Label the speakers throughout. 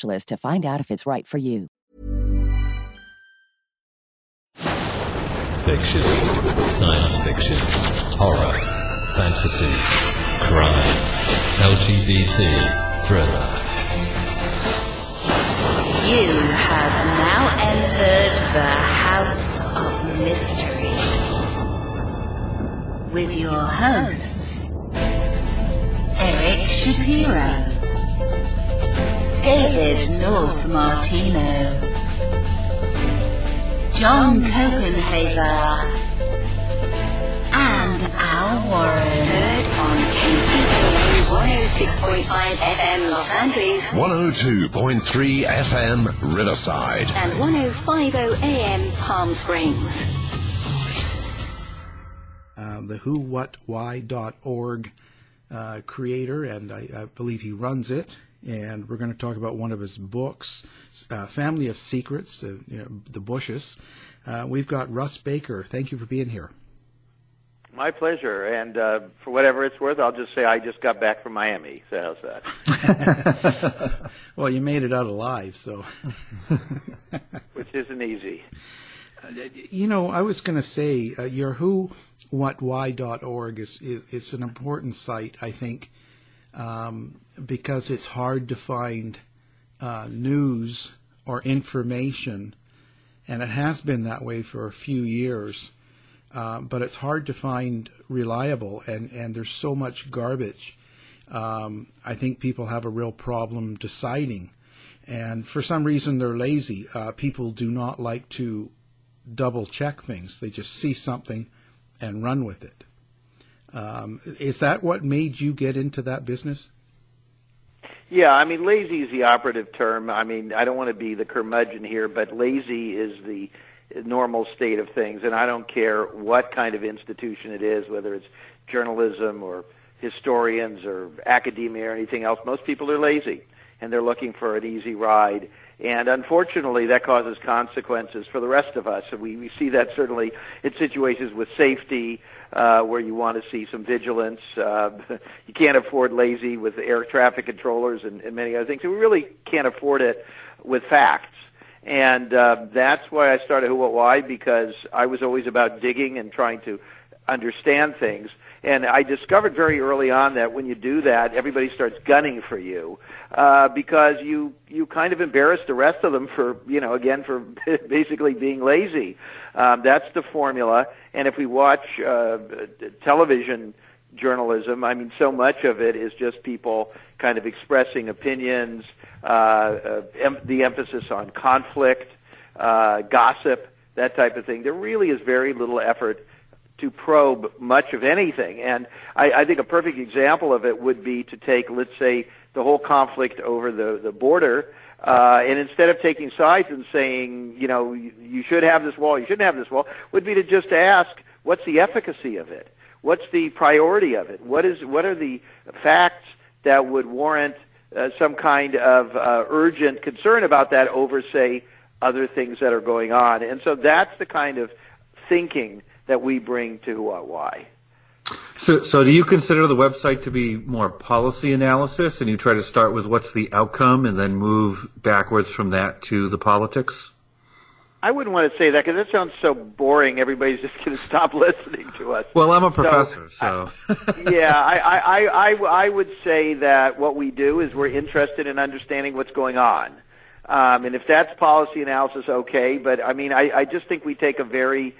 Speaker 1: to find out if it's right for you.
Speaker 2: Fiction, science fiction, horror, fantasy, crime, LGBT, thriller.
Speaker 3: You have now entered the House of Mystery. With your hosts, Eric Shapiro. David North Martino, John Copenhaver, and Al Warren.
Speaker 4: Heard on KCAA 106.5 FM Los Angeles
Speaker 5: 102.3 FM Riverside.
Speaker 4: and 1050 AM Palm Springs.
Speaker 6: uh, the who, what, why.org uh, creator, and I, I believe he runs it. And we're going to talk about one of his books, uh, Family of Secrets, uh, you know, The Bushes. Uh, we've got Russ Baker. Thank you for being here.
Speaker 7: My pleasure. And uh, for whatever it's worth, I'll just say I just got back from Miami. So how's that?
Speaker 6: Well, you made it out alive, so.
Speaker 7: Which isn't easy.
Speaker 6: You know, I was going to say uh, your who, what, why.org is, is, is an important site, I think, um, because it's hard to find uh, news or information, and it has been that way for a few years. Uh, but it's hard to find reliable, and, and there's so much garbage. Um, I think people have a real problem deciding, and for some reason they're lazy. Uh, people do not like to double check things; they just see something and run with it. Um, is that what made you get into that business?
Speaker 7: Yeah, I mean, lazy is the operative term. I mean, I don't want to be the curmudgeon here, but lazy is the normal state of things, and I don't care what kind of institution it is, whether it's journalism or historians or academia or anything else. Most people are lazy, and they're looking for an easy ride. And unfortunately, that causes consequences for the rest of us. And we, we see that certainly in situations with safety, uh, where you want to see some vigilance. Uh, you can't afford lazy with air traffic controllers and, and many other things. We really can't afford it with facts. And uh, that's why I started Who What Why because I was always about digging and trying to understand things. And I discovered very early on that when you do that, everybody starts gunning for you uh, because you you kind of embarrass the rest of them for you know again for basically being lazy. Um, that's the formula. And if we watch uh, television journalism, I mean, so much of it is just people kind of expressing opinions, uh, uh, em- the emphasis on conflict, uh, gossip, that type of thing. There really is very little effort to probe much of anything. And I, I think a perfect example of it would be to take, let's say, the whole conflict over the, the border, uh, and instead of taking sides and saying, you know, you, you should have this wall, you shouldn't have this wall, would be to just ask, what's the efficacy of it? What's the priority of it? What is, what are the facts that would warrant uh, some kind of uh, urgent concern about that over, say, other things that are going on? And so that's the kind of thinking that we bring to uh, why.
Speaker 8: So, so do you consider the website to be more policy analysis, and you try to start with what's the outcome, and then move backwards from that to the politics?
Speaker 7: I wouldn't want to say that because that sounds so boring. Everybody's just going to stop listening to us.
Speaker 8: Well, I'm a professor, so.
Speaker 7: so. yeah, I, I, I, I would say that what we do is we're interested in understanding what's going on. Um, and if that's policy analysis, okay. But I mean, I, I just think we take a very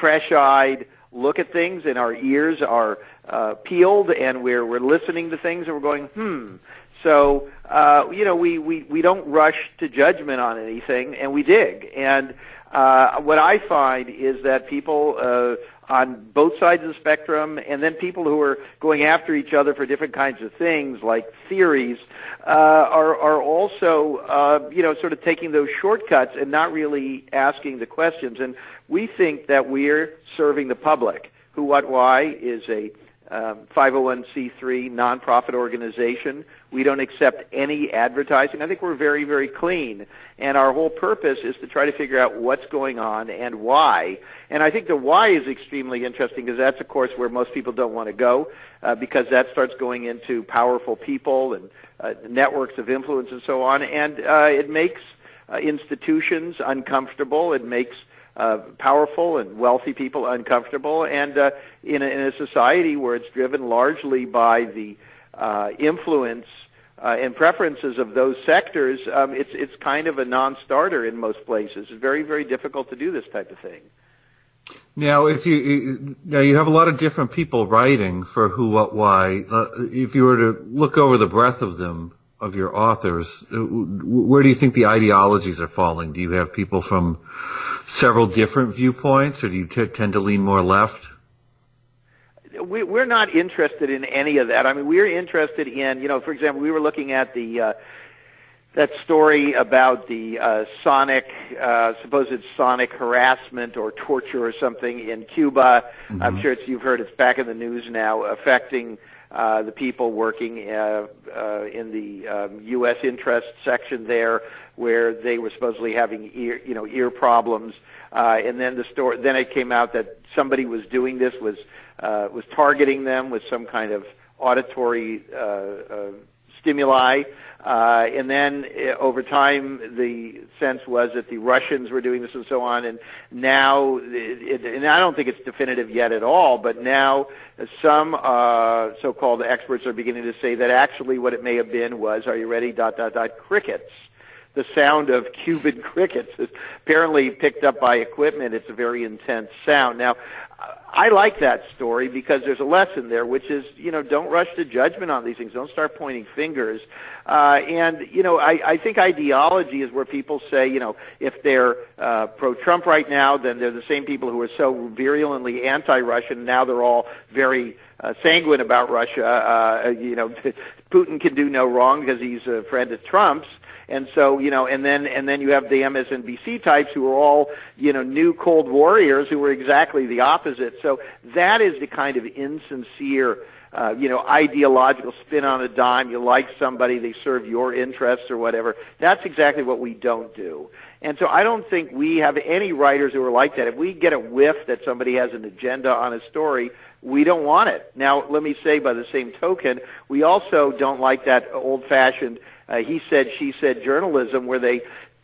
Speaker 7: fresh-eyed look at things, and our ears are uh, peeled, and we're we're listening to things, and we're going, hmm. So uh, you know, we, we we don't rush to judgment on anything, and we dig. And uh, what I find is that people uh, on both sides of the spectrum, and then people who are going after each other for different kinds of things, like theories, uh, are are also uh, you know sort of taking those shortcuts and not really asking the questions. And we think that we're serving the public. Who, what, why is a um, 501c3 nonprofit organization. We don't accept any advertising. I think we're very, very clean. And our whole purpose is to try to figure out what's going on and why. And I think the why is extremely interesting because that's, of course, where most people don't want to go uh, because that starts going into powerful people and uh, networks of influence and so on. And uh, it makes uh, institutions uncomfortable. It makes uh, powerful and wealthy people uncomfortable, and uh, in, a, in a society where it's driven largely by the uh, influence uh, and preferences of those sectors, um, it's it's kind of a non-starter in most places. It's very very difficult to do this type of thing.
Speaker 8: Now, if you now you have a lot of different people writing for who, what, why. Uh, if you were to look over the breadth of them, of your authors, uh, where do you think the ideologies are falling? Do you have people from several different viewpoints, or do you t- tend to lean more left?
Speaker 7: We, we're not interested in any of that. I mean, we're interested in, you know, for example, we were looking at the uh, that story about the uh, sonic, uh, supposed sonic harassment or torture or something in Cuba. Mm-hmm. I'm sure it's, you've heard it's back in the news now, affecting uh, the people working uh, uh, in the um, U.S. interest section there, where they were supposedly having ear, you know, ear problems. Uh, and then the store, then it came out that somebody was doing this was uh, was targeting them with some kind of auditory uh, uh, stimuli. Uh, and then uh, over time, the sense was that the Russians were doing this and so on. And now, it, it, and I don't think it's definitive yet at all, but now some uh, so-called experts are beginning to say that actually what it may have been was, are you ready? Dot dot dot crickets the sound of Cuban crickets is apparently picked up by equipment. It's a very intense sound. Now, I like that story because there's a lesson there, which is, you know, don't rush to judgment on these things. Don't start pointing fingers. Uh, and, you know, I, I think ideology is where people say, you know, if they're uh, pro-Trump right now, then they're the same people who are so virulently anti-Russian. Now they're all very uh, sanguine about Russia. Uh, you know, Putin can do no wrong because he's a friend of Trump's. And so, you know, and then and then you have the MSNBC types who are all, you know, new cold warriors who were exactly the opposite. So that is the kind of insincere uh, you know, ideological spin on a dime. You like somebody, they serve your interests or whatever. That's exactly what we don't do. And so I don't think we have any writers who are like that. If we get a whiff that somebody has an agenda on a story, we don't want it. Now, let me say by the same token, we also don't like that old fashioned uh, he said, she said journalism where they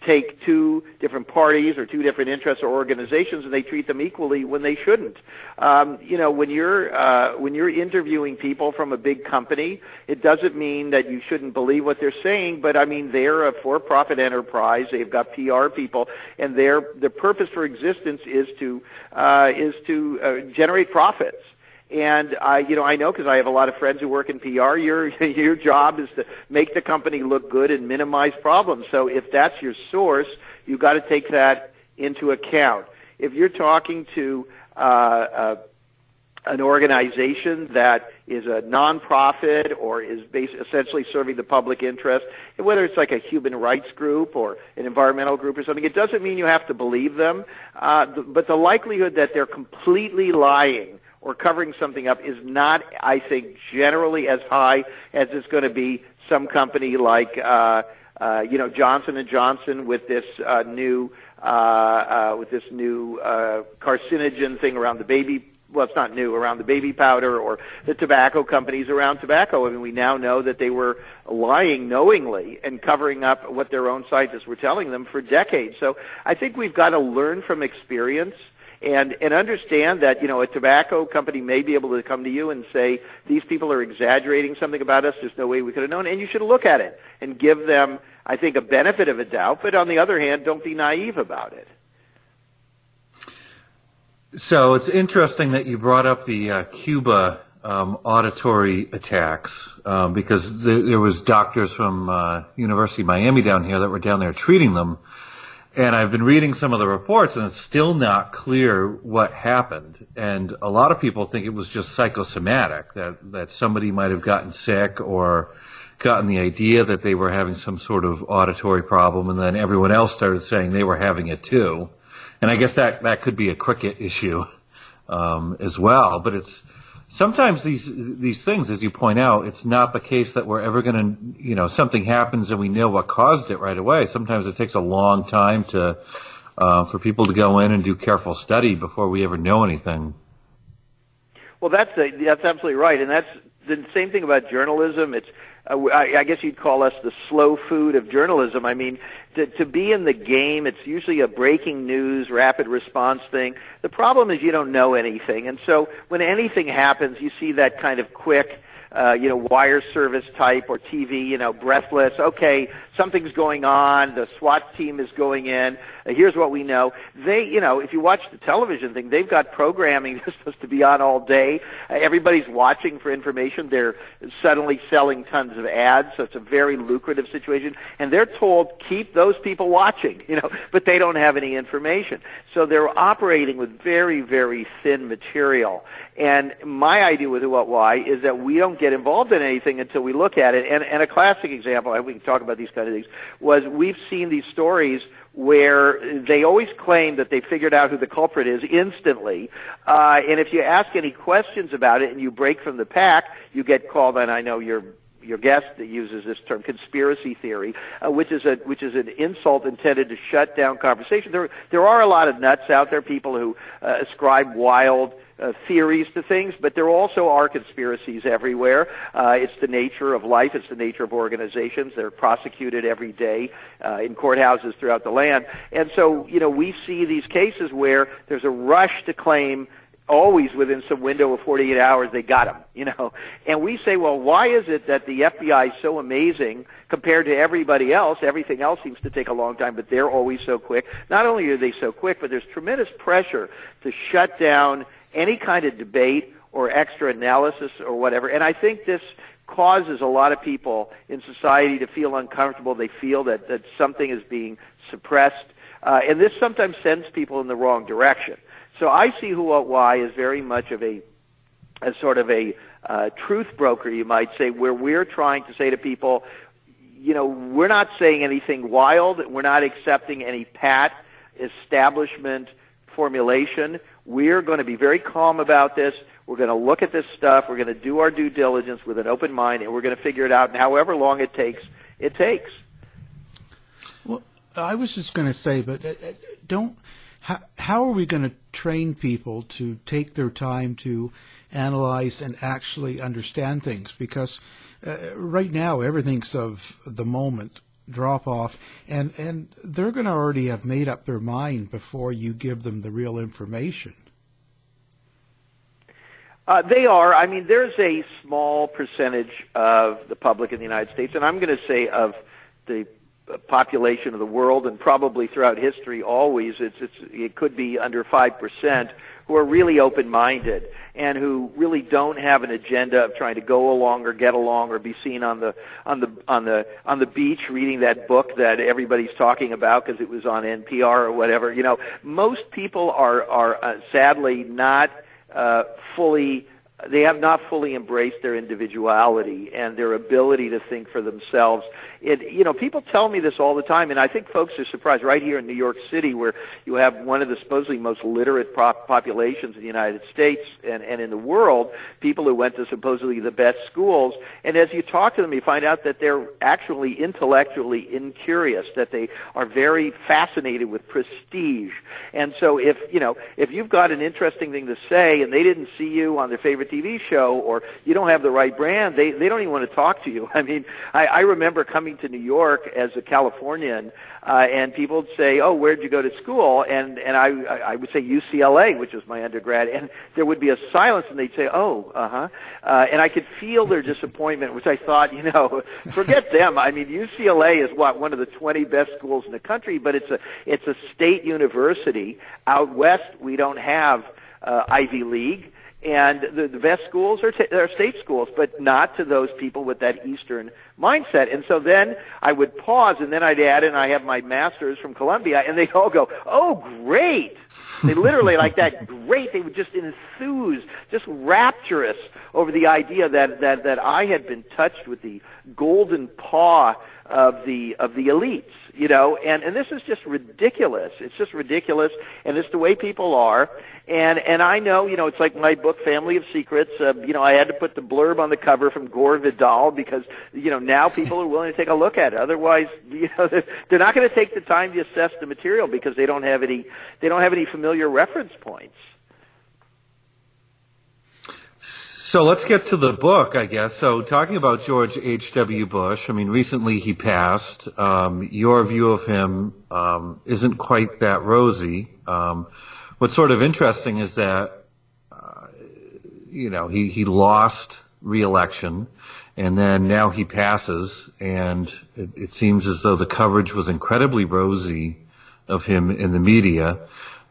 Speaker 7: take two different parties or two different interests or organizations and they treat them equally when they shouldn't. Um, you know, when you're uh, when you're interviewing people from a big company, it doesn't mean that you shouldn't believe what they're saying. But I mean, they're a for-profit enterprise. They've got PR people, and their their purpose for existence is to uh, is to uh, generate profits. And I, you know, I know because I have a lot of friends who work in PR. Your your job is to make the company look good and minimize problems. So if that's your source, you've got to take that into account. If you're talking to uh, uh, an organization that is a nonprofit or is essentially serving the public interest, whether it's like a human rights group or an environmental group or something, it doesn't mean you have to believe them. Uh, but the likelihood that they're completely lying or covering something up is not, I think, generally as high as it's going to be some company like, uh, uh, you know, Johnson and Johnson with this uh, new, uh, uh, with this new uh, carcinogen thing around the baby well, it's not new around the baby powder or the tobacco companies around tobacco. I mean, we now know that they were lying knowingly and covering up what their own scientists were telling them for decades. So I think we've got to learn from experience and and understand that you know a tobacco company may be able to come to you and say these people are exaggerating something about us. There's no way we could have known, and you should look at it and give them, I think, a benefit of a doubt. But on the other hand, don't be naive about it.
Speaker 8: So it's interesting that you brought up the uh, Cuba um, auditory attacks um, because there, there, was doctors from uh, University of Miami down here that were down there treating them, and I've been reading some of the reports, and it's still not clear what happened. And a lot of people think it was just psychosomatic that that somebody might have gotten sick or gotten the idea that they were having some sort of auditory problem, and then everyone else started saying they were having it too and I guess that that could be a cricket issue um, as well. But it's sometimes these these things, as you point out, it's not the case that we're ever going to, you know, something happens and we know what caused it right away. Sometimes it takes a long time to uh, for people to go in and do careful study before we ever know anything.
Speaker 7: Well, that's a, that's absolutely right, and that's the same thing about journalism. It's uh, I, I guess you'd call us the slow food of journalism. I mean, to, to be in the game, it's usually a breaking news, rapid response thing. The problem is you don't know anything, and so when anything happens, you see that kind of quick uh, you know, wire service type or TV, you know, breathless. Okay, something's going on. The SWAT team is going in. Here's what we know. They, you know, if you watch the television thing, they've got programming that's supposed to be on all day. Everybody's watching for information. They're suddenly selling tons of ads, so it's a very lucrative situation. And they're told keep those people watching, you know, but they don't have any information. So they're operating with very, very thin material. And my idea with what why is that we don't get involved in anything until we look at it. And, and a classic example, and we can talk about these kind of things, was we've seen these stories where they always claim that they figured out who the culprit is instantly. Uh, and if you ask any questions about it and you break from the pack, you get called, and I know you're your guest that uses this term conspiracy theory, uh, which is a which is an insult intended to shut down conversation. There there are a lot of nuts out there, people who uh, ascribe wild uh, theories to things, but there also are conspiracies everywhere. Uh, it's the nature of life. It's the nature of organizations. They're prosecuted every day uh, in courthouses throughout the land. And so, you know, we see these cases where there's a rush to claim always within some window of 48 hours they got him, you know. And we say, well, why is it that the FBI is so amazing compared to everybody else? Everything else seems to take a long time, but they're always so quick. Not only are they so quick, but there's tremendous pressure to shut down any kind of debate or extra analysis or whatever. And I think this causes a lot of people in society to feel uncomfortable. They feel that, that something is being suppressed. Uh, and this sometimes sends people in the wrong direction. So I see who, what, why is very much of a, as sort of a uh, truth broker, you might say, where we're trying to say to people, you know, we're not saying anything wild. We're not accepting any pat establishment formulation. We're going to be very calm about this. We're going to look at this stuff. We're going to do our due diligence with an open mind, and we're going to figure it out. And however long it takes, it takes.
Speaker 6: Well, I was just going to say, but uh, uh, don't. How, how are we going to train people to take their time to analyze and actually understand things? Because uh, right now everything's of the moment drop off, and and they're going to already have made up their mind before you give them the real information.
Speaker 7: Uh, they are. I mean, there's a small percentage of the public in the United States, and I'm going to say of the population of the world, and probably throughout history, always it's, it's it could be under five percent who are really open-minded and who really don't have an agenda of trying to go along or get along or be seen on the on the on the on the beach reading that book that everybody's talking about because it was on NPR or whatever. You know, most people are are uh, sadly not uh, fully they have not fully embraced their individuality and their ability to think for themselves. It, you know, people tell me this all the time, and I think folks are surprised. Right here in New York City, where you have one of the supposedly most literate pop- populations in the United States and, and in the world, people who went to supposedly the best schools, and as you talk to them, you find out that they're actually intellectually incurious, that they are very fascinated with prestige. And so, if you know, if you've got an interesting thing to say, and they didn't see you on their favorite TV show, or you don't have the right brand, they they don't even want to talk to you. I mean, I, I remember coming to New York as a Californian, uh, and people would say, "Oh, where'd you go to school?" And and I I would say UCLA, which was my undergrad, and there would be a silence, and they'd say, "Oh, uh-huh," uh, and I could feel their disappointment, which I thought, you know, forget them. I mean, UCLA is what one of the 20 best schools in the country, but it's a it's a state university. Out west, we don't have uh, Ivy League and the, the best schools are, t- are state schools, but not to those people with that Eastern mindset. And so then I would pause, and then I'd add in I have my master's from Columbia, and they'd all go, "Oh, great!" They literally like that. Great! They would just enthuse, just rapturous over the idea that that that I had been touched with the golden paw of the of the elites you know and and this is just ridiculous. It's just ridiculous and it's the way people are. And and I know you know it's like my book Family of Secrets uh, you know I had to put the blurb on the cover from Gore Vidal because you know now people are willing to take a look at it. Otherwise you know they're not going to take the time to assess the material because they don't have any they don't have any familiar reference points
Speaker 8: So let's get to the book, I guess. So talking about George H.W. Bush, I mean, recently he passed. Um, your view of him um, isn't quite that rosy. Um, what's sort of interesting is that, uh, you know, he, he lost reelection and then now he passes and it, it seems as though the coverage was incredibly rosy of him in the media.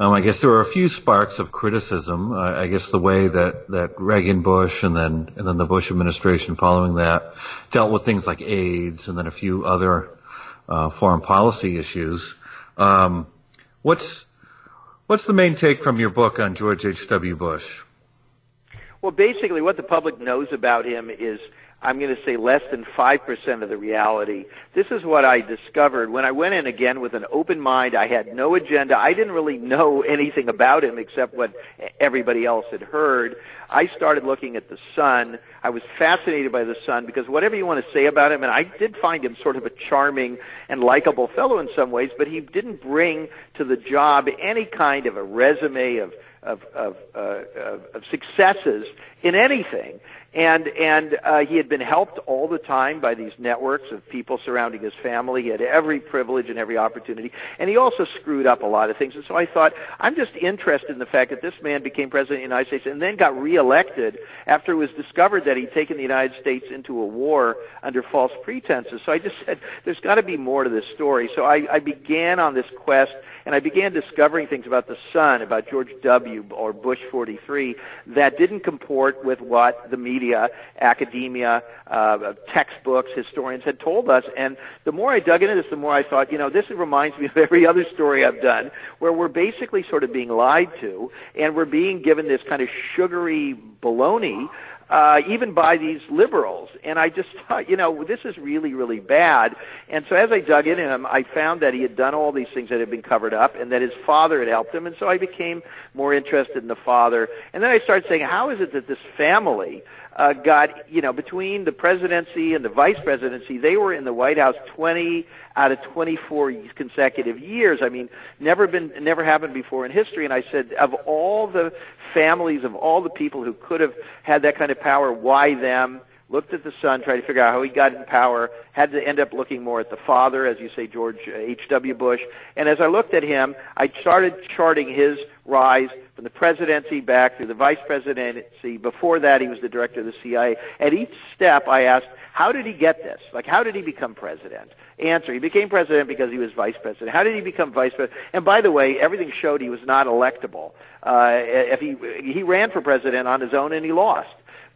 Speaker 8: Um, I guess there were a few sparks of criticism. Uh, I guess the way that, that Reagan Bush and then and then the Bush administration following that dealt with things like AIDS and then a few other uh, foreign policy issues. Um, what's what's the main take from your book on George H. W. Bush?
Speaker 7: Well, basically, what the public knows about him is I'm going to say less than 5% of the reality. This is what I discovered when I went in again with an open mind. I had no agenda. I didn't really know anything about him except what everybody else had heard. I started looking at the son. I was fascinated by the son because whatever you want to say about him, and I did find him sort of a charming and likable fellow in some ways, but he didn't bring to the job any kind of a resume of of of, uh, of, of successes in anything and and uh, he had been helped all the time by these networks of people surrounding his family. He had every privilege and every opportunity, and he also screwed up a lot of things. And so I thought, I'm just interested in the fact that this man became president of the United States and then got reelected after it was discovered that he'd taken the United States into a war under false pretenses. So I just said, there's got to be more to this story. So I, I began on this quest and I began discovering things about the son, about George W. or Bush 43, that didn't comport with what the media, academia, uh, textbooks, historians had told us. And the more I dug into this, the more I thought, you know, this reminds me of every other story I've done, where we're basically sort of being lied to, and we're being given this kind of sugary baloney uh, even by these liberals. And I just thought, you know, this is really, really bad. And so as I dug into him, I found that he had done all these things that had been covered up and that his father had helped him. And so I became more interested in the father. And then I started saying, how is it that this family uh, got, you know, between the presidency and the vice presidency, they were in the White House 20 out of 24 consecutive years. I mean, never been, never happened before in history. And I said, of all the families, of all the people who could have had that kind of power, why them? Looked at the son, tried to figure out how he got in power, had to end up looking more at the father, as you say, George H.W. Bush. And as I looked at him, I started charting his rise from the presidency back through the vice presidency. Before that, he was the director of the CIA. At each step, I asked, how did he get this? Like, how did he become president? Answer, he became president because he was vice president. How did he become vice president? And by the way, everything showed he was not electable. Uh, if he, he ran for president on his own and he lost.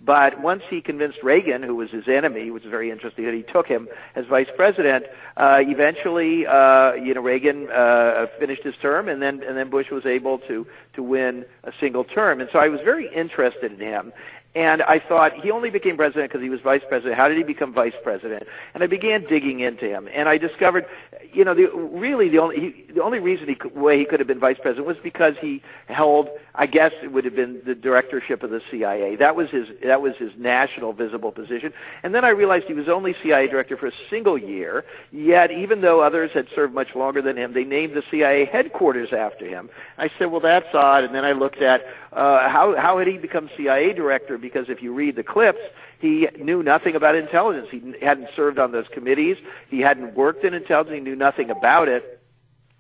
Speaker 7: But once he convinced Reagan, who was his enemy, which was very interesting that he took him as vice president, uh, eventually, uh, you know, Reagan uh, finished his term, and then and then Bush was able to to win a single term. And so I was very interested in him. And I thought he only became president because he was vice president. How did he become vice president? And I began digging into him, and I discovered, you know, the, really the only he, the only reason he could, way he could have been vice president was because he held, I guess it would have been the directorship of the CIA. That was his that was his national visible position. And then I realized he was only CIA director for a single year. Yet, even though others had served much longer than him, they named the CIA headquarters after him. I said, well, that's odd. And then I looked at uh, how how had he become CIA director? Because if you read the clips, he knew nothing about intelligence. He hadn't served on those committees. He hadn't worked in intelligence. He knew nothing about it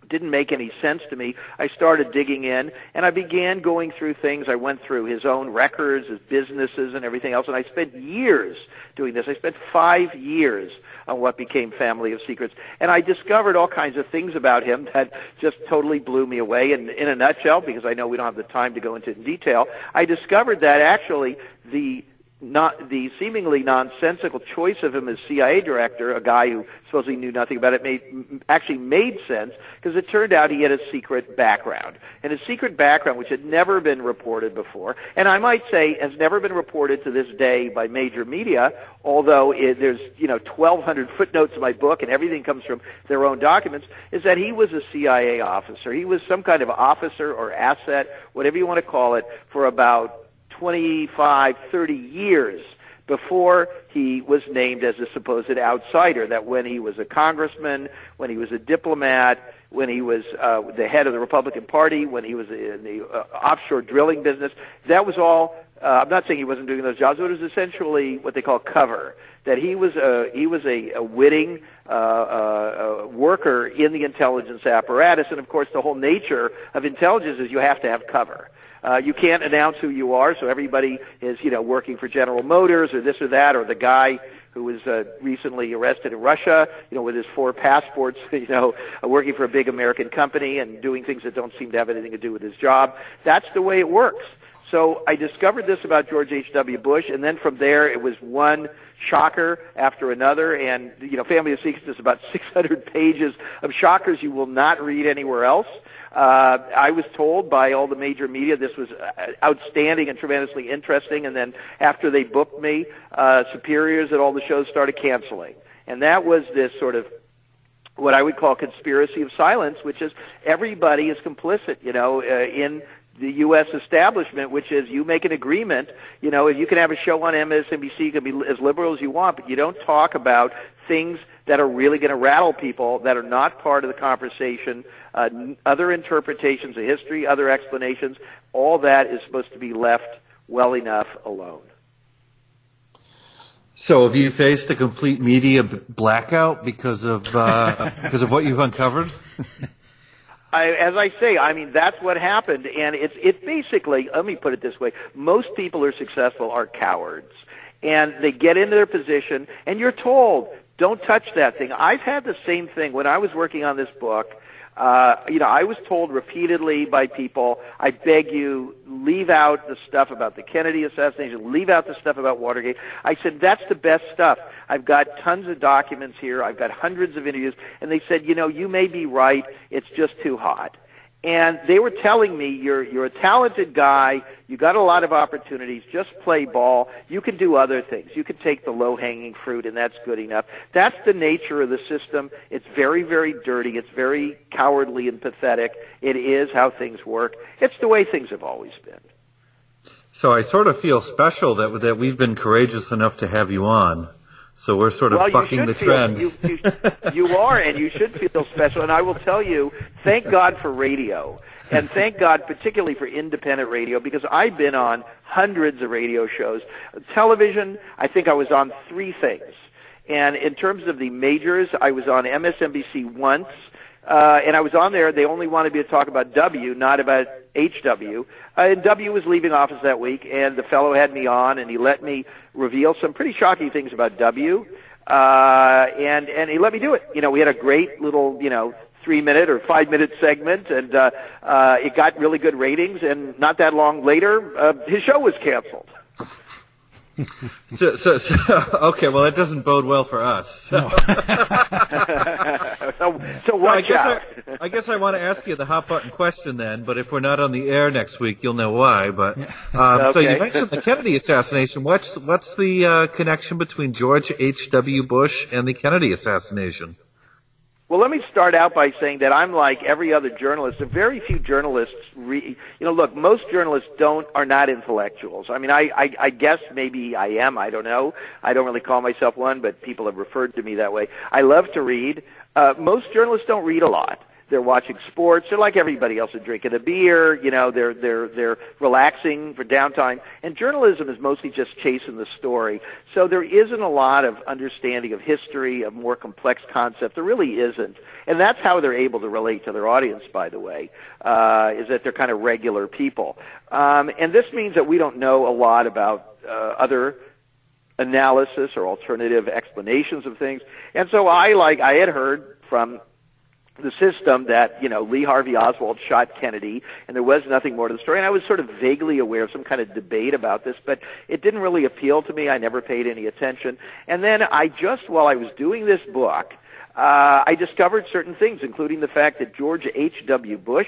Speaker 7: didn't make any sense to me. I started digging in and I began going through things. I went through his own records, his businesses and everything else and I spent years doing this. I spent 5 years on what became Family of Secrets and I discovered all kinds of things about him that just totally blew me away and in a nutshell because I know we don't have the time to go into it in detail, I discovered that actually the not the seemingly nonsensical choice of him as CIA director, a guy who supposedly knew nothing about it, made actually made sense because it turned out he had a secret background, and his secret background, which had never been reported before, and I might say has never been reported to this day by major media, although it, there's you know 1,200 footnotes in my book, and everything comes from their own documents, is that he was a CIA officer. He was some kind of officer or asset, whatever you want to call it, for about 25, 30 years before he was named as a supposed outsider. That when he was a congressman, when he was a diplomat, when he was uh, the head of the Republican Party, when he was in the uh, offshore drilling business, that was all. Uh, I'm not saying he wasn't doing those jobs, but it was essentially what they call cover. That he was a he was a, a witting uh, uh, uh, worker in the intelligence apparatus, and of course, the whole nature of intelligence is you have to have cover. Uh, you can't announce who you are, so everybody is, you know, working for General Motors or this or that, or the guy who was uh, recently arrested in Russia, you know, with his four passports, you know, uh, working for a big American company and doing things that don't seem to have anything to do with his job. That's the way it works. So I discovered this about George H.W. Bush, and then from there it was one shocker after another. And, you know, Family of Secrets is about 600 pages of shockers you will not read anywhere else. Uh, I was told by all the major media this was uh, outstanding and tremendously interesting, and then after they booked me, uh, superiors at all the shows started canceling. And that was this sort of what I would call conspiracy of silence, which is everybody is complicit, you know, uh, in the U.S. establishment, which is you make an agreement. You know, if you can have a show on MSNBC, you can be as liberal as you want, but you don't talk about things that are really going to rattle people that are not part of the conversation, uh, other interpretations of history, other explanations. All that is supposed to be left well enough alone.
Speaker 8: So, have you faced a complete media blackout because of uh, because of what you've uncovered?
Speaker 7: I, as I say, I mean that's what happened, and it's it basically. Let me put it this way: most people who are successful are cowards, and they get into their position, and you're told, "Don't touch that thing." I've had the same thing when I was working on this book. Uh, you know, I was told repeatedly by people, I beg you, leave out the stuff about the Kennedy assassination, leave out the stuff about Watergate. I said, that's the best stuff. I've got tons of documents here. I've got hundreds of interviews. And they said, you know, you may be right. It's just too hot and they were telling me you're you're a talented guy. You got a lot of opportunities. Just play ball. You can do other things. You can take the low hanging fruit and that's good enough. That's the nature of the system. It's very very dirty. It's very cowardly and pathetic. It is how things work. It's the way things have always been.
Speaker 8: So i sort of feel special that that we've been courageous enough to have you on so we're sort of
Speaker 7: well,
Speaker 8: bucking the
Speaker 7: feel,
Speaker 8: trend.
Speaker 7: You, you, you are, and you should feel special. And I will tell you, thank God for radio. And thank God, particularly for independent radio, because I've been on hundreds of radio shows. Television, I think I was on three things. And in terms of the majors, I was on MSNBC once, uh, and I was on there. They only wanted me to talk about W, not about HW. Uh, and W was leaving office that week, and the fellow had me on, and he let me reveal some pretty shocking things about W. Uh, and and he let me do it. You know, we had a great little, you know, three minute or five minute segment, and uh, uh, it got really good ratings. And not that long later, uh, his show was canceled.
Speaker 8: so, so, so, okay, well, that doesn't bode well for us.
Speaker 7: well, So, so
Speaker 8: I
Speaker 7: watch
Speaker 8: guess
Speaker 7: out.
Speaker 8: I, I guess I want to ask you the hot button question then, but if we're not on the air next week, you'll know why. But um, so you mentioned the Kennedy assassination. What's what's the uh, connection between George H. W. Bush and the Kennedy assassination?
Speaker 7: Well, let me start out by saying that I'm like every other journalist. There are very few journalists. Re- you know, look, most journalists don't are not intellectuals. I mean, I, I I guess maybe I am. I don't know. I don't really call myself one, but people have referred to me that way. I love to read. Uh, most journalists don't read a lot. They're watching sports. They're like everybody else. They're drinking a beer. You know, they're they're they're relaxing for downtime. And journalism is mostly just chasing the story. So there isn't a lot of understanding of history, of more complex concepts. There really isn't. And that's how they're able to relate to their audience. By the way, uh, is that they're kind of regular people. Um, and this means that we don't know a lot about uh, other analysis or alternative explanations of things. And so I like I had heard from the system that you know Lee Harvey Oswald shot Kennedy, and there was nothing more to the story. And I was sort of vaguely aware of some kind of debate about this, but it didn't really appeal to me. I never paid any attention. And then I just while I was doing this book, uh, I discovered certain things, including the fact that George H. W. Bush.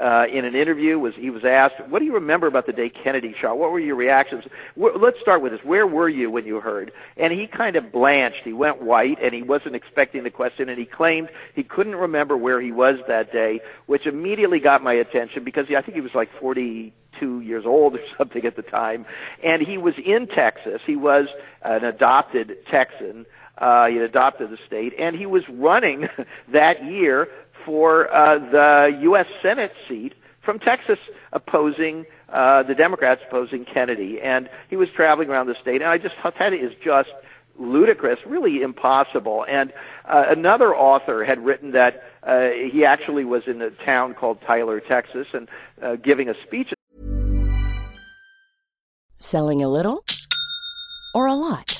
Speaker 7: Uh, in an interview, was he was asked, "What do you remember about the day Kennedy shot? What were your reactions?" Wh- let's start with this. Where were you when you heard? And he kind of blanched. He went white, and he wasn't expecting the question. And he claimed he couldn't remember where he was that day, which immediately got my attention because he, I think he was like 42 years old or something at the time, and he was in Texas. He was an adopted Texan. Uh, he had adopted the state, and he was running that year for uh, the U.S. Senate seat from Texas, opposing uh, the Democrats opposing Kennedy, and he was traveling around the state. And I just thought that is just ludicrous, really impossible. And uh, another author had written that uh, he actually was in a town called Tyler, Texas, and uh, giving a speech.
Speaker 1: Selling a little or a lot?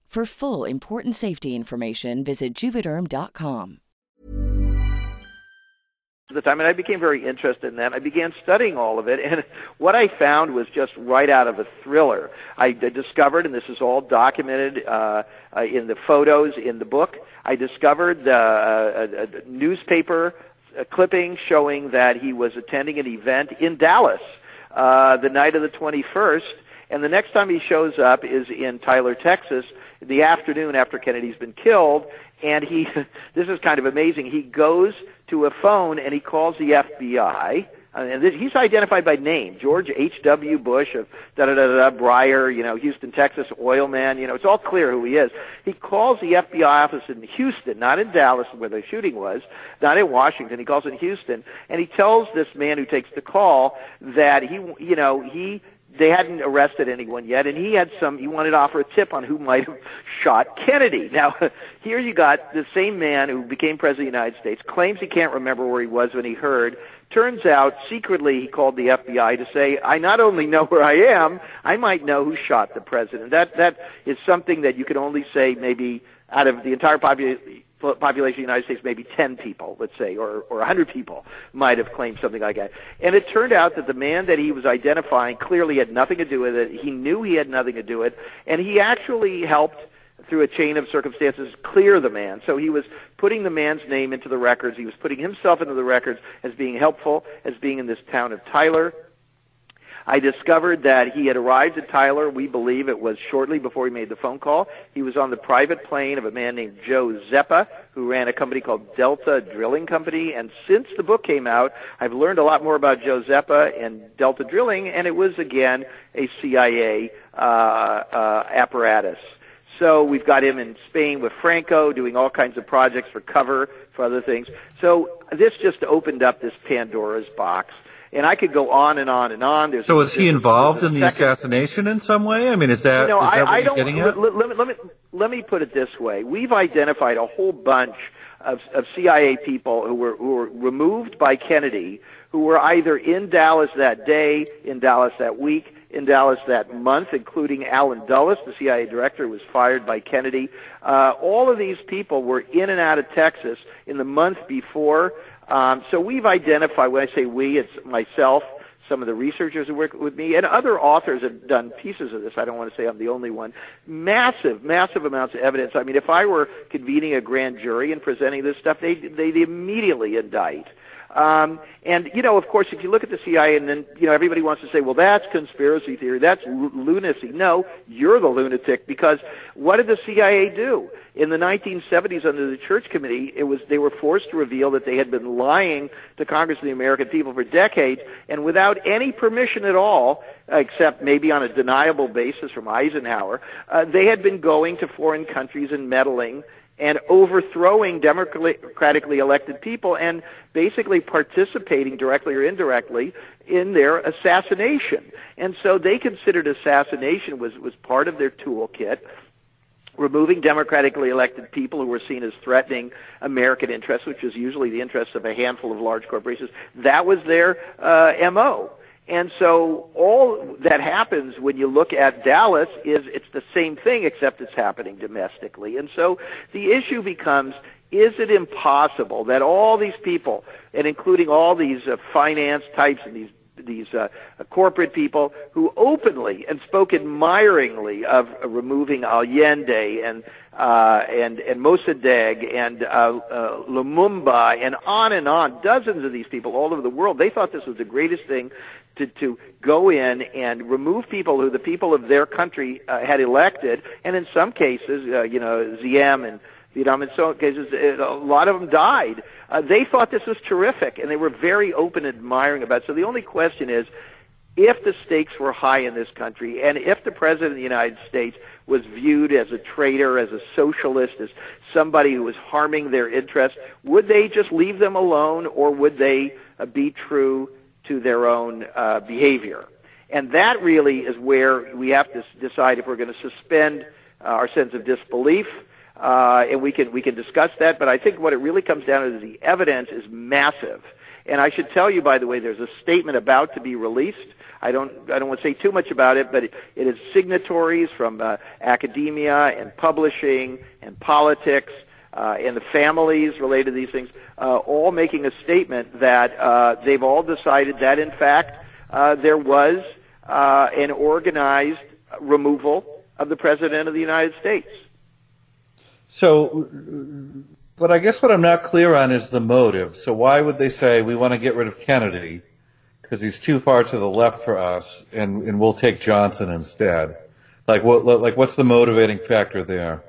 Speaker 1: For full important safety information, visit juvederm.com.
Speaker 7: the time, and I became very interested in that. I began studying all of it, and what I found was just right out of a thriller. I discovered, and this is all documented uh, uh, in the photos in the book. I discovered uh, a, a newspaper uh, clipping showing that he was attending an event in Dallas uh, the night of the 21st, and the next time he shows up is in Tyler, Texas, the afternoon after Kennedy's been killed, and he this is kind of amazing. He goes to a phone and he calls the FBI. And this, he's identified by name, George H.W. Bush of da da da da Breyer, you know, Houston, Texas, oil man. You know, it's all clear who he is. He calls the FBI office in Houston, not in Dallas where the shooting was, not in Washington. He calls in Houston, and he tells this man who takes the call that he, you know, he they hadn't arrested anyone yet, and he had some. He wanted to offer a tip on who might have shot Kennedy. Now, here you got the same man who became president of the United States claims he can't remember where he was when he heard. Turns out, secretly, he called the FBI to say, "I not only know where I am, I might know who shot the president." That that is something that you can only say maybe out of the entire population population of the United States, maybe 10 people, let's say, or, or 100 people might have claimed something like that. And it turned out that the man that he was identifying clearly had nothing to do with it. He knew he had nothing to do with it, and he actually helped through a chain of circumstances clear the man. So he was putting the man's name into the records. He was putting himself into the records as being helpful, as being in this town of Tyler. I discovered that he had arrived at Tyler. We believe it was shortly before he made the phone call. He was on the private plane of a man named Joe Zeppa, who ran a company called Delta Drilling Company. And since the book came out, I've learned a lot more about Joe Zeppa and Delta Drilling, and it was again a CIA uh, uh, apparatus. So we've got him in Spain with Franco doing all kinds of projects for cover, for other things. So this just opened up this Pandora's box and I could go on and on and on. There's,
Speaker 8: so is he involved in the assassination in some way? I mean, is that,
Speaker 7: you know,
Speaker 8: is that
Speaker 7: I,
Speaker 8: what
Speaker 7: I
Speaker 8: you're
Speaker 7: don't,
Speaker 8: getting at?
Speaker 7: let, let, me, let me let me put it this way: we've identified a whole bunch of, of CIA people who were who were removed by Kennedy, who were either in Dallas that day, in Dallas that week, in Dallas that month, including Allen Dulles, the CIA director, who was fired by Kennedy. Uh, all of these people were in and out of Texas in the month before. Um, so we've identified, when I say we, it's myself, some of the researchers who work with me, and other authors have done pieces of this. I don't want to say I'm the only one. Massive, massive amounts of evidence. I mean, if I were convening a grand jury and presenting this stuff, they they immediately indict. Um, and you know, of course, if you look at the CIA, and then you know everybody wants to say, "Well, that's conspiracy theory. That's l- lunacy." No, you're the lunatic because what did the CIA do in the 1970s under the Church Committee? It was they were forced to reveal that they had been lying to Congress and the American people for decades, and without any permission at all, except maybe on a deniable basis from Eisenhower, uh, they had been going to foreign countries and meddling and overthrowing democratically elected people and basically participating directly or indirectly in their assassination. And so they considered assassination was, was part of their toolkit. Removing democratically elected people who were seen as threatening American interests, which is usually the interests of a handful of large corporations, that was their uh, MO. And so all that happens when you look at Dallas is it's the same thing except it's happening domestically. And so the issue becomes is it impossible that all these people, and including all these uh, finance types and these these uh, corporate people who openly and spoke admiringly of uh, removing Allende and uh, and and Mossadegh and uh, uh, Lumumba and on and on, dozens of these people all over the world. They thought this was the greatest thing to to go in and remove people who the people of their country uh, had elected, and in some cases, uh, you know, Diem and Vietnam, in some cases, a lot of them died. Uh, they thought this was terrific, and they were very open, admiring about it. So the only question is, if the stakes were high in this country, and if the president of the United States was viewed as a traitor, as a socialist, as somebody who was harming their interests, would they just leave them alone, or would they uh, be true to their own uh, behavior? And that really is where we have to decide if we're going to suspend uh, our sense of disbelief uh, and we can we can discuss that. But I think what it really comes down to is the evidence is massive. And I should tell you, by the way, there's a statement about to be released. I don't I don't want to say too much about it, but it, it is signatories from uh, academia and publishing and politics. Uh, and the families related to these things, uh, all making a statement that uh, they've all decided that, in fact, uh, there was uh, an organized removal of the President of the United States.
Speaker 8: So, but I guess what I'm not clear on is the motive. So why would they say we want to get rid of Kennedy because he's too far to the left for us, and and we'll take Johnson instead? Like what? Like what's the motivating factor there?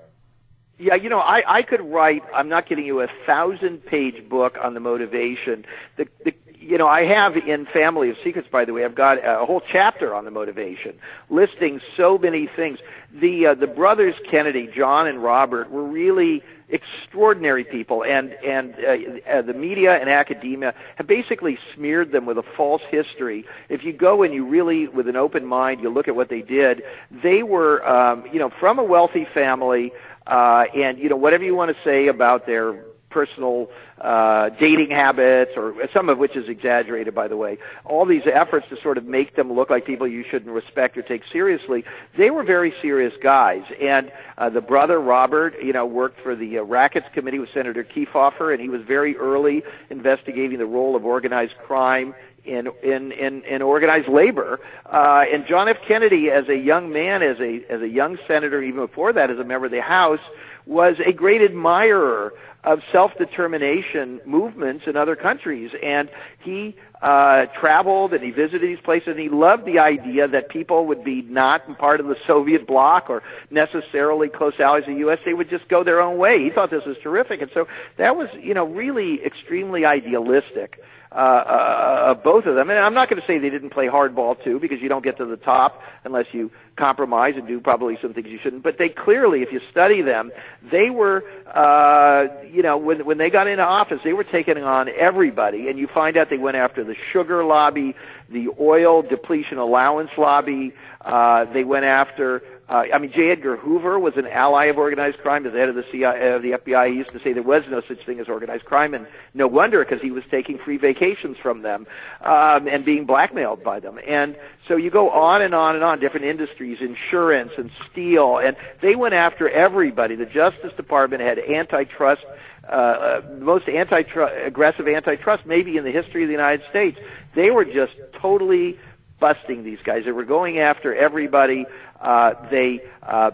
Speaker 7: Yeah, you know, I, I could write. I'm not kidding you. A thousand page book on the motivation. The, the you know, I have in Family of Secrets, by the way, I've got a whole chapter on the motivation, listing so many things. The uh, the brothers Kennedy, John and Robert, were really extraordinary people, and and uh, uh, the media and academia have basically smeared them with a false history. If you go and you really, with an open mind, you look at what they did, they were, um, you know, from a wealthy family, uh, and you know, whatever you want to say about their personal uh, dating habits, or some of which is exaggerated, by the way. All these efforts to sort of make them look like people you shouldn't respect or take seriously. They were very serious guys, and uh, the brother Robert, you know, worked for the uh, Rackets Committee with Senator Kefauver, and he was very early investigating the role of organized crime in in in, in organized labor. Uh, and John F. Kennedy, as a young man, as a as a young senator, even before that, as a member of the House, was a great admirer of self-determination movements in other countries. And he uh, traveled and he visited these places and he loved the idea that people would be not part of the Soviet bloc or necessarily close allies of the U.S. They would just go their own way. He thought this was terrific. And so that was, you know, really extremely idealistic uh, uh, both of them. And I'm not going to say they didn't play hardball too, because you don't get to the top unless you compromise and do probably some things you shouldn't. But they clearly, if you study them, they were, uh, you know, when when they got into office, they were taking on everybody, and you find out they went after the sugar lobby, the oil depletion allowance lobby. Uh, they went after uh, I mean, J. Edgar Hoover was an ally of organized crime. As the head of the CIA, of the FBI, he used to say there was no such thing as organized crime, and no wonder because he was taking free vacations from them um, and being blackmailed by them. And so you go on and on and on, different industries, insurance and steel, and they went after everybody. The Justice Department had antitrust uh, uh, most anti aggressive antitrust maybe in the history of the United States. They were just totally busting these guys. They were going after everybody. Uh, they uh,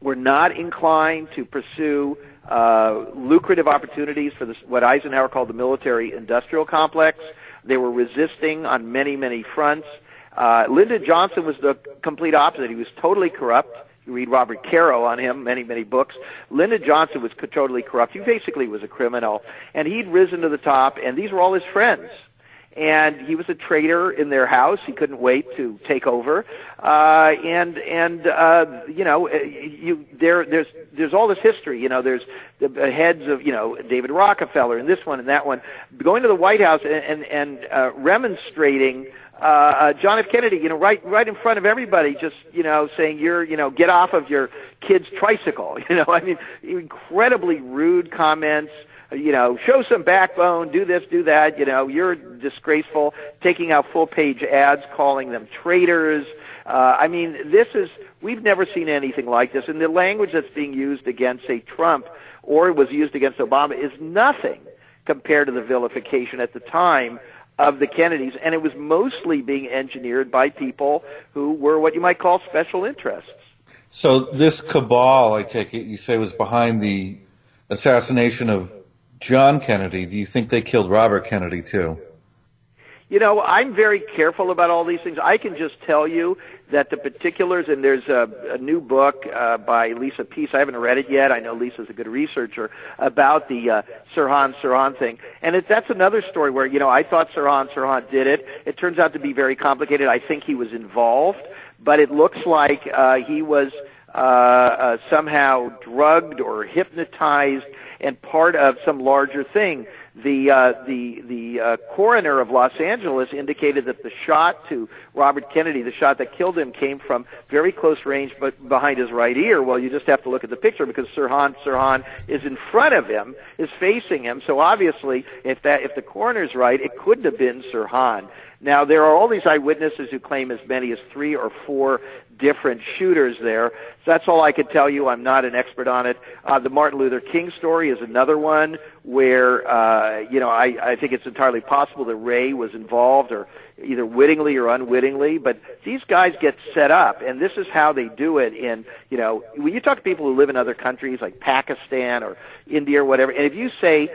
Speaker 7: were not inclined to pursue uh, lucrative opportunities for this, what Eisenhower called the military industrial complex. They were resisting on many, many fronts. Uh, Lyndon Johnson was the complete opposite. He was totally corrupt. You read Robert Caro on him, many, many books. Lyndon Johnson was totally corrupt. He basically was a criminal. And he'd risen to the top, and these were all his friends and he was a traitor in their house. He couldn't wait to take over, uh, and and uh, you know, uh, you there there's there's all this history. You know, there's the heads of you know David Rockefeller and this one and that one going to the White House and and, and uh, remonstrating. Uh, uh, John F. Kennedy, you know, right, right in front of everybody, just you know, saying you're, you know, get off of your kid's tricycle. You know, I mean, incredibly rude comments you know, show some backbone, do this, do that, you know, you're disgraceful, taking out full page ads calling them traitors. Uh, I mean, this is, we've never seen anything like this. And the language that's being used against, say, Trump or was used against Obama is nothing compared to the vilification at the time of the Kennedys. And it was mostly being engineered by people who were what you might call special interests.
Speaker 8: So this cabal, I take it, you say was behind the assassination of John Kennedy, do you think they killed Robert Kennedy too?
Speaker 7: You know, I'm very careful about all these things. I can just tell you that the particulars, and there's a, a new book uh, by Lisa Pease. I haven't read it yet. I know Lisa's a good researcher about the uh, Sirhan Sirhan thing, and it, that's another story where you know I thought Sirhan Sirhan did it. It turns out to be very complicated. I think he was involved, but it looks like uh, he was uh, uh, somehow drugged or hypnotized and part of some larger thing. The uh, the the uh, coroner of Los Angeles indicated that the shot to Robert Kennedy, the shot that killed him, came from very close range, but behind his right ear. Well, you just have to look at the picture because Sirhan Sirhan is in front of him, is facing him. So obviously, if that if the coroner's right, it couldn't have been Sirhan. Now, there are all these eyewitnesses who claim as many as three or four different shooters there. So that's all I could tell you. I'm not an expert on it. Uh, the Martin Luther King story is another one where, uh, you know, I, I think it's entirely possible that Ray was involved or either wittingly or unwittingly, but these guys get set up and this is how they do it in, you know, when you talk to people who live in other countries like Pakistan or India or whatever, and if you say,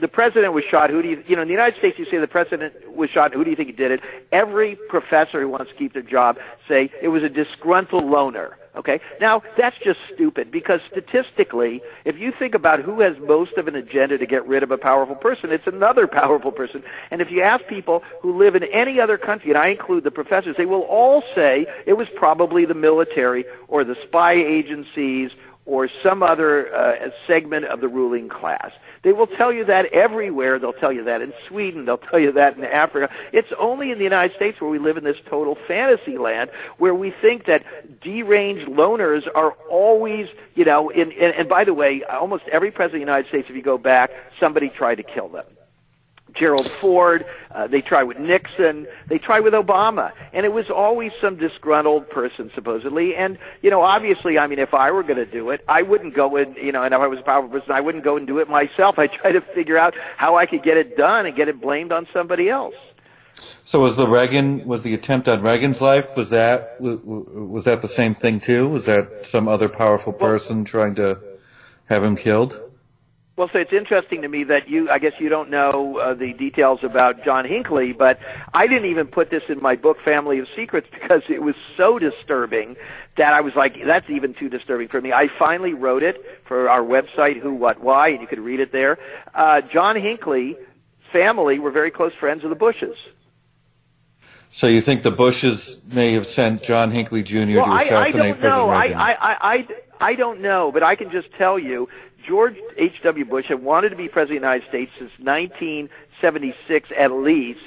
Speaker 7: the president was shot. Who do you, you know, in the United States, you say the president was shot. Who do you think did it? Every professor who wants to keep their job say it was a disgruntled loner. Okay? Now, that's just stupid because statistically, if you think about who has most of an agenda to get rid of a powerful person, it's another powerful person. And if you ask people who live in any other country, and I include the professors, they will all say it was probably the military or the spy agencies or some other uh, segment of the ruling class. They will tell you that everywhere. They'll tell you that in Sweden. They'll tell you that in Africa. It's only in the United States where we live in this total fantasy land where we think that deranged loners are always, you know, in, and, and by the way, almost every president of the United States, if you go back, somebody tried to kill them. Gerald Ford. Uh, they tried with Nixon. They tried with Obama, and it was always some disgruntled person, supposedly. And you know, obviously, I mean, if I were going to do it, I wouldn't go in. You know, and if I was a powerful person, I wouldn't go and do it myself. I try to figure out how I could get it done and get it blamed on somebody else.
Speaker 8: So was the Reagan was the attempt on Reagan's life was that was that the same thing too? Was that some other powerful person trying to have him killed?
Speaker 7: Well, so it's interesting to me that you, I guess you don't know uh, the details about John Hinckley, but I didn't even put this in my book, Family of Secrets, because it was so disturbing that I was like, that's even too disturbing for me. I finally wrote it for our website, Who, What, Why, and you could read it there. Uh, John Hinckley family were very close friends of the Bushes.
Speaker 8: So you think the Bushes may have sent John Hinckley Jr.
Speaker 7: Well,
Speaker 8: to assassinate
Speaker 7: I, I don't know.
Speaker 8: President Reagan?
Speaker 7: I, I, I, I don't know, but I can just tell you George H.W. Bush had wanted to be president of the United States since 1976 at least.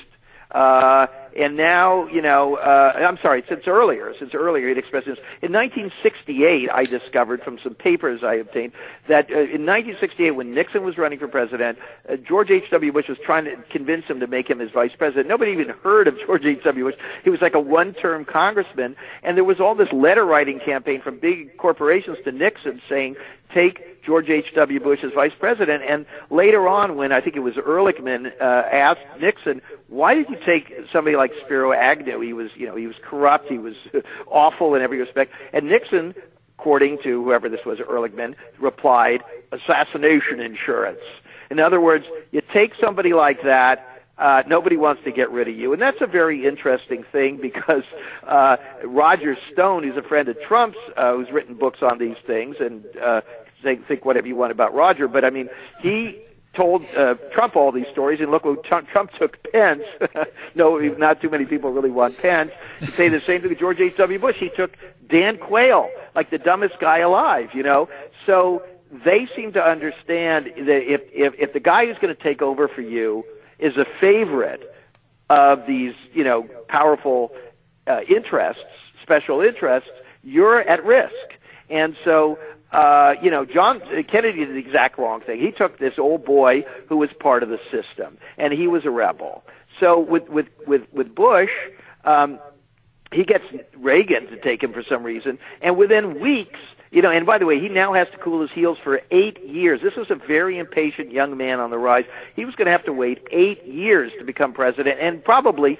Speaker 7: Uh, and now, you know, uh, I'm sorry, since earlier, since earlier he'd expressed this. In 1968, I discovered from some papers I obtained that uh, in 1968, when Nixon was running for president, uh, George H.W. Bush was trying to convince him to make him his vice president. Nobody even heard of George H.W. Bush. He was like a one-term congressman, and there was all this letter writing campaign from big corporations to Nixon saying, take George H.W. Bush as vice president. And later on, when I think it was Ehrlichman uh, asked Nixon, why did you take somebody like Spiro Agnew? He was, you know, he was corrupt. He was awful in every respect. And Nixon, according to whoever this was, Ehrlichman, replied, assassination insurance. In other words, you take somebody like that, uh, nobody wants to get rid of you. And that's a very interesting thing because uh, Roger Stone, who's a friend of Trump's, uh, who's written books on these things, and uh, think, think whatever you want about Roger, but I mean, he told uh, Trump all these stories, and look, when Trump, Trump took Pence, no, not too many people really want Pence, to say the same thing with George H.W. Bush. He took Dan Quayle, like the dumbest guy alive, you know? So they seem to understand that if, if, if the guy who's going to take over for you is a favorite of these, you know, powerful uh, interests, special interests, you're at risk. And so uh, you know, John Kennedy did the exact wrong thing. He took this old boy who was part of the system, and he was a rebel. So with with with with Bush, um, he gets Reagan to take him for some reason, and within weeks, you know, and by the way, he now has to cool his heels for eight years. This was a very impatient young man on the rise. He was going to have to wait eight years to become president, and probably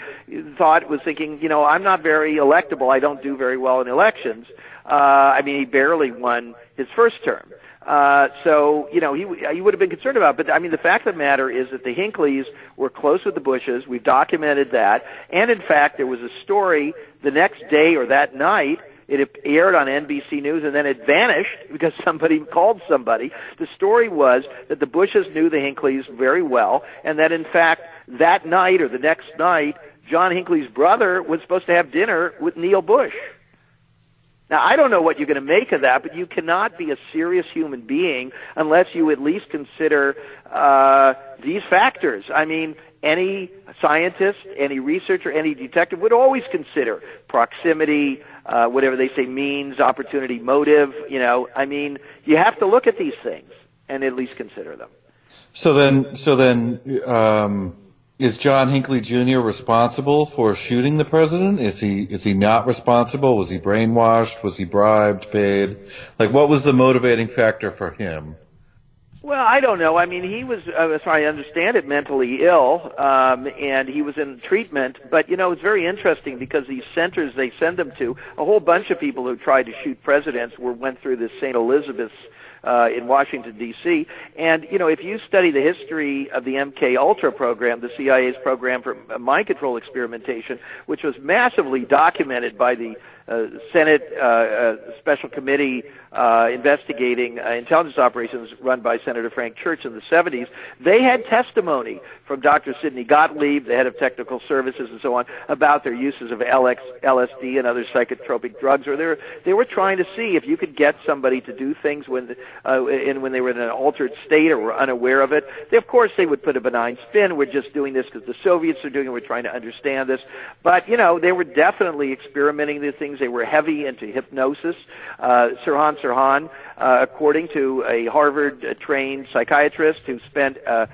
Speaker 7: thought was thinking, you know, I'm not very electable. I don't do very well in elections. Uh, I mean, he barely won his first term. Uh, so, you know, he, he would have been concerned about it. But, I mean, the fact of the matter is that the Hinckleys were close with the Bushes. We've documented that. And, in fact, there was a story the next day or that night it aired on NBC News and then it vanished because somebody called somebody. The story was that the Bushes knew the Hinckleys very well and that in fact that night or the next night, John Hinckley's brother was supposed to have dinner with Neil Bush. Now, I don't know what you're going to make of that, but you cannot be a serious human being unless you at least consider uh, these factors. I mean, any scientist, any researcher, any detective would always consider proximity, uh, whatever they say means, opportunity, motive. You know, I mean, you have to look at these things and at least consider them.
Speaker 8: So then, so then, um, is John Hinckley Jr. responsible for shooting the president? Is he is he not responsible? Was he brainwashed? Was he bribed, paid? Like, what was the motivating factor for him?
Speaker 7: Well, I don't know. I mean, he was, uh, as I understand it, mentally ill, um, and he was in treatment. But you know, it's very interesting because these centers they send them to, a whole bunch of people who tried to shoot presidents were went through this St. Elizabeth's uh, in Washington D.C. And you know, if you study the history of the MK Ultra program, the CIA's program for mind control experimentation, which was massively documented by the uh, Senate uh, uh, Special Committee uh, investigating uh, intelligence operations run by Senator Frank Church in the 70s, they had testimony from Dr. Sidney Gottlieb, the head of technical services and so on, about their uses of LX, LSD and other psychotropic drugs. Or they were, they were trying to see if you could get somebody to do things when, uh, in, when they were in an altered state or were unaware of it. They, of course, they would put a benign spin. We're just doing this because the Soviets are doing it. We're trying to understand this. But, you know, they were definitely experimenting these things. They were heavy into hypnosis. Uh, Sirhan Sirhan, uh, according to a Harvard-trained psychiatrist who spent uh,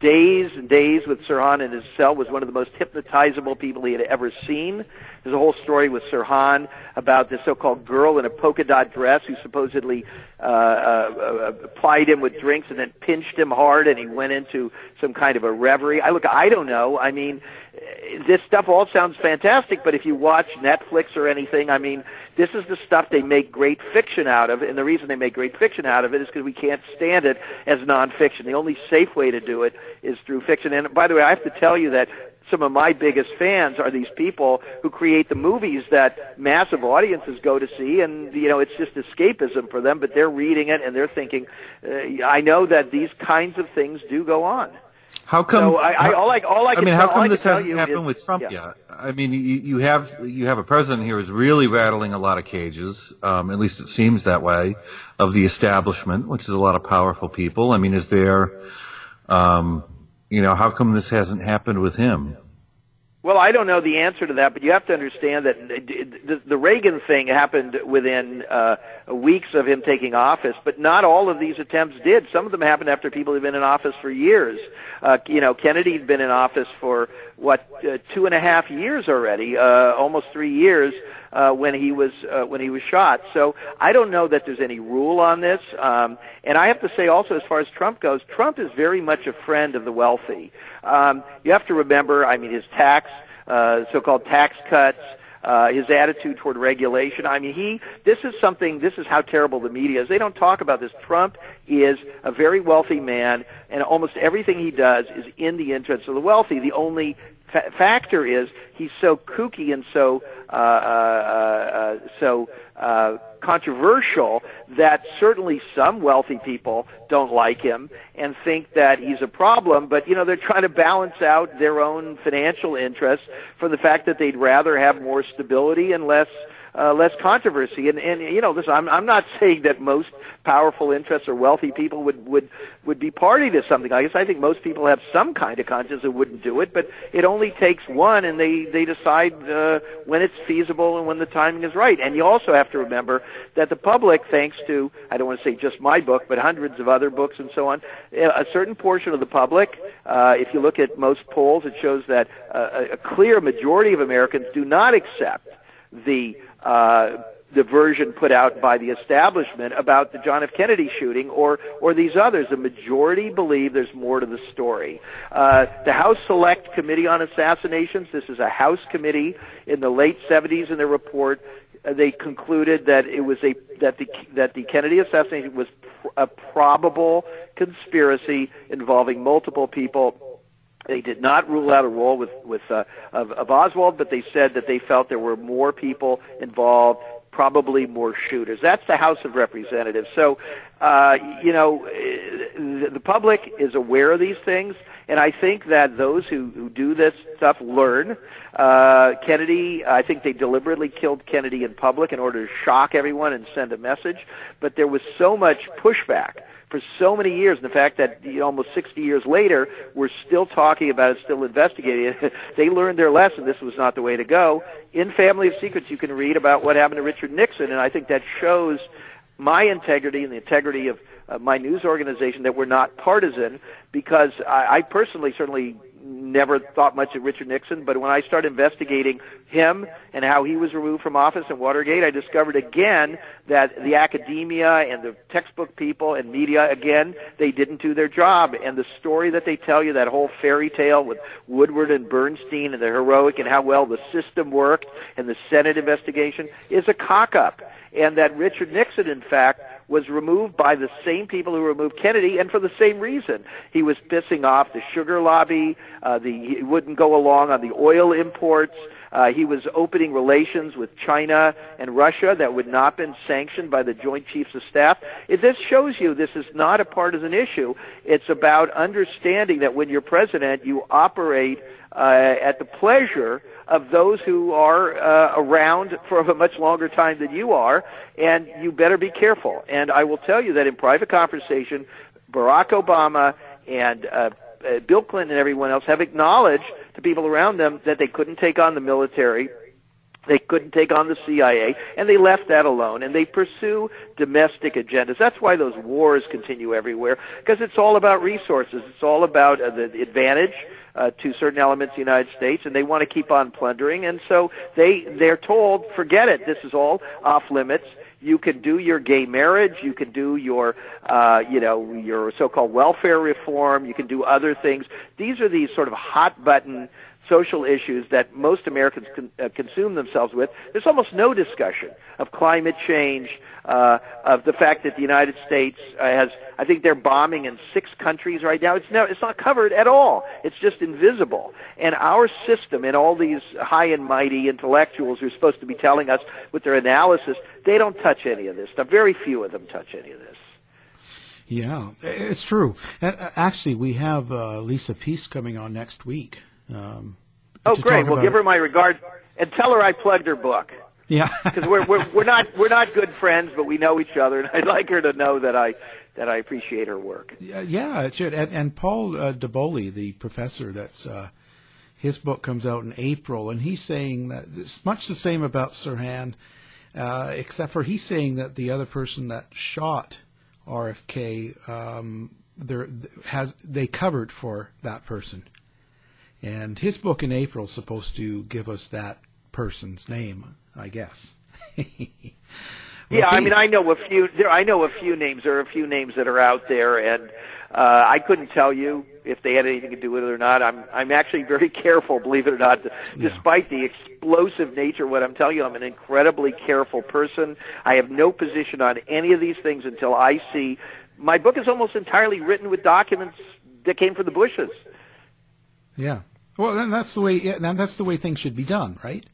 Speaker 7: days and days with Sirhan in his cell, was one of the most hypnotizable people he had ever seen. There's a whole story with Sirhan about this so-called girl in a polka dot dress who supposedly uh, uh, uh, plied him with drinks and then pinched him hard, and he went into some kind of a reverie. I look, I don't know. I mean, this stuff all sounds fantastic, but if you watch Netflix or anything, I mean, this is the stuff they make great fiction out of, and the reason they make great fiction out of it is because we can't stand it as nonfiction. The only safe way to do it is through fiction. And by the way, I have to tell you that some of my biggest fans are these people who create the movies that massive audiences go to see, and you know it's just escapism for them. But they're reading it and they're thinking, uh, I know that these kinds of things do go on.
Speaker 8: How come?
Speaker 7: So I, I, all I, all I,
Speaker 8: I
Speaker 7: can
Speaker 8: mean,
Speaker 7: tell,
Speaker 8: how come this
Speaker 7: tell
Speaker 8: hasn't happened
Speaker 7: is,
Speaker 8: with Trump
Speaker 7: yeah.
Speaker 8: yet? I mean, you, you have you have a president here who's really rattling a lot of cages. Um, at least it seems that way of the establishment, which is a lot of powerful people. I mean, is there, um, you know, how come this hasn't happened with him?
Speaker 7: Well, I don't know the answer to that, but you have to understand that the, the Reagan thing happened within uh, weeks of him taking office, but not all of these attempts did. Some of them happened after people had been in office for years. Uh, you know, Kennedy had been in office for what uh, two and a half years already, uh, almost three years uh, when he was uh, when he was shot. So I don't know that there's any rule on this. Um, and I have to say also, as far as Trump goes, Trump is very much a friend of the wealthy. Um, you have to remember, I mean, his tax, uh, so-called tax cuts. Uh, his attitude toward regulation. I mean, he, this is something, this is how terrible the media is. They don't talk about this. Trump is a very wealthy man, and almost everything he does is in the interest of the wealthy. The only fa- factor is he's so kooky and so, uh, uh, uh, so, uh, controversial that certainly some wealthy people don't like him and think that he's a problem, but you know, they're trying to balance out their own financial interests for the fact that they'd rather have more stability and less uh, less controversy. And, and you know, listen, I'm, I'm not saying that most powerful interests or wealthy people would would would be party to something like this. I think most people have some kind of conscience that wouldn't do it, but it only takes one, and they they decide uh, when it's feasible and when the timing is right. And you also have to remember that the public, thanks to I don't want to say just my book, but hundreds of other books and so on, a certain portion of the public, uh, if you look at most polls, it shows that uh, a clear majority of Americans do not accept the uh, the version put out by the establishment about the John F. Kennedy shooting or or these others. The majority believe there's more to the story. Uh, the House Select Committee on Assassinations. This is a House committee in the late 70s in their report. Uh, they concluded that it was a that the that the Kennedy assassination was pr- a probable conspiracy involving multiple people they did not rule out a role with with uh, of, of Oswald, but they said that they felt there were more people involved, probably more shooters. That's the House of Representatives. So, uh, you know, the, the public is aware of these things, and I think that those who, who do this stuff learn. Uh, Kennedy, I think they deliberately killed Kennedy in public in order to shock everyone and send a message, but there was so much pushback for so many years. And the fact that you know, almost 60 years later, we're still talking about it, still investigating it. they learned their lesson. This was not the way to go. In Family of Secrets, you can read about what happened to Richard Nixon, and I think that shows my integrity and the integrity of uh, my news organization that we're not partisan because I, I personally certainly never thought much of Richard Nixon, but when I started investigating him and how he was removed from office in Watergate, I discovered again that the academia and the textbook people and media, again, they didn't do their job. And the story that they tell you, that whole fairy tale with Woodward and Bernstein and the heroic and how well the system worked and the Senate investigation is a cock up. And that Richard Nixon, in fact, was removed by the same people who removed Kennedy, and for the same reason. He was pissing off the sugar lobby. Uh, the he wouldn't go along on the oil imports. Uh, he was opening relations with China and Russia that would not been sanctioned by the Joint Chiefs of Staff. It, this shows you this is not a partisan issue. It's about understanding that when you're president, you operate uh, at the pleasure of those who are uh, around for a much longer time than you are, and you better be careful. And I will tell you that in private conversation, Barack Obama and uh, uh, Bill Clinton and everyone else have acknowledged to people around them that they couldn't take on the military. They couldn't take on the CIA, and they left that alone, and they pursue domestic agendas. That's why those wars continue everywhere, because it's all about resources. It's all about uh, the advantage uh, to certain elements of the United States, and they want to keep on plundering. And so they they're told, forget it. This is all off limits. You can do your gay marriage. You can do your, uh, you know, your so-called welfare reform. You can do other things. These are these sort of hot button social issues that most Americans con- uh, consume themselves with. There's almost no discussion of climate change, uh, of the fact that the United States uh, has, I think they're bombing in six countries right now. It's no, it's not covered at all. It's just invisible. And our system and all these high and mighty intellectuals who are supposed to be telling us with their analysis, they don't touch any of this stuff. Very few of them touch any of this.
Speaker 6: Yeah, it's true. Actually, we have uh, Lisa Pease coming on next week. Um,
Speaker 7: oh, great! Well, give her my regards and tell her I plugged her book.
Speaker 6: Yeah,
Speaker 7: because we're, we're we're not we're not good friends, but we know each other, and I'd like her to know that I that I appreciate her work.
Speaker 6: Yeah, yeah it should. And, and Paul uh, Deboli, the professor, that's uh, his book comes out in April, and he's saying that it's much the same about Sirhan, uh, except for he's saying that the other person that shot RFK, um, there has they covered for that person, and his book in April is supposed to give us that person's name. I guess. we'll
Speaker 7: yeah,
Speaker 6: see.
Speaker 7: I mean, I know a few. There, I know a few names. There are a few names that are out there, and uh, I couldn't tell you if they had anything to do with it or not. I'm I'm actually very careful, believe it or not. Despite the explosive nature of what I'm telling you, I'm an incredibly careful person. I have no position on any of these things until I see. My book is almost entirely written with documents that came from the Bushes.
Speaker 6: Yeah. Well, then that's the way. Yeah, then that's the way things should be done, right?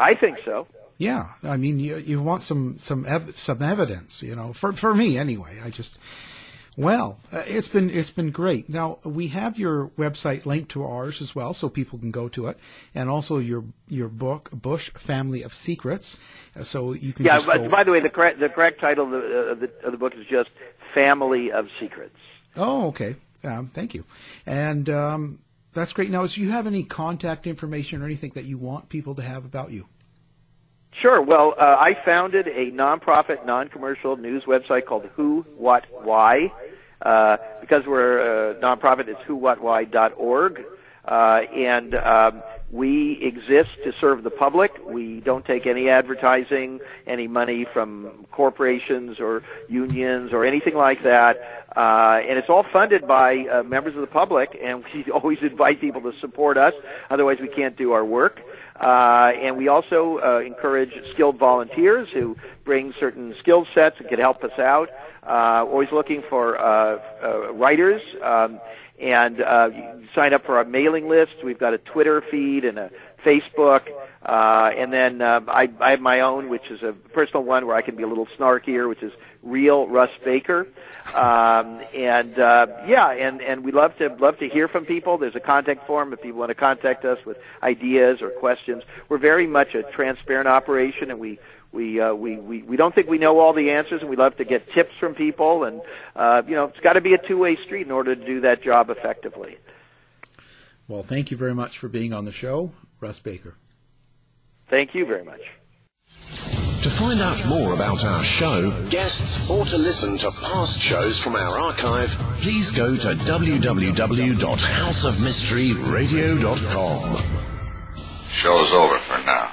Speaker 7: I think so.
Speaker 6: Yeah, I mean, you you want some some ev- some evidence, you know, for for me anyway. I just well, uh, it's been it's been great. Now we have your website linked to ours as well, so people can go to it, and also your your book, Bush Family of Secrets. Uh, so you can.
Speaker 7: Yeah.
Speaker 6: just
Speaker 7: By, the way, the correct the correct title of the, uh, of the of the book is just Family of Secrets.
Speaker 6: Oh, okay. Um, thank you. And um, that's great. Now, do you have any contact information or anything that you want people to have about you?
Speaker 7: Sure. Well, uh, I founded a nonprofit, non-commercial news website called Who, What, Why. Uh, because we're a nonprofit, it's whowhatwhy.org. Uh, and um, we exist to serve the public. We don't take any advertising, any money from corporations or unions or anything like that. Uh, and it's all funded by uh, members of the public, and we always invite people to support us. Otherwise, we can't do our work. Uh, and we also uh, encourage skilled volunteers who bring certain skill sets and can help us out. Uh, always looking for uh, uh, writers. Um, and uh, sign up for our mailing list. We've got a Twitter feed and a Facebook, uh, and then uh, I, I have my own, which is a personal one where I can be a little snarkier, which is Real Russ Baker. Um, and uh, yeah, and and we love to love to hear from people. There's a contact form if people want to contact us with ideas or questions. We're very much a transparent operation, and we we, uh, we we we don't think we know all the answers, and we love to get tips from people. And uh, you know, it's got to be a two-way street in order to do that job effectively.
Speaker 6: Well, thank you very much for being on the show, Russ Baker.
Speaker 7: Thank you very much.
Speaker 5: To find out more about our show, guests, or to listen to past shows from our archive, please go to www.houseofmysteryradio.com.
Speaker 9: Show's over for now.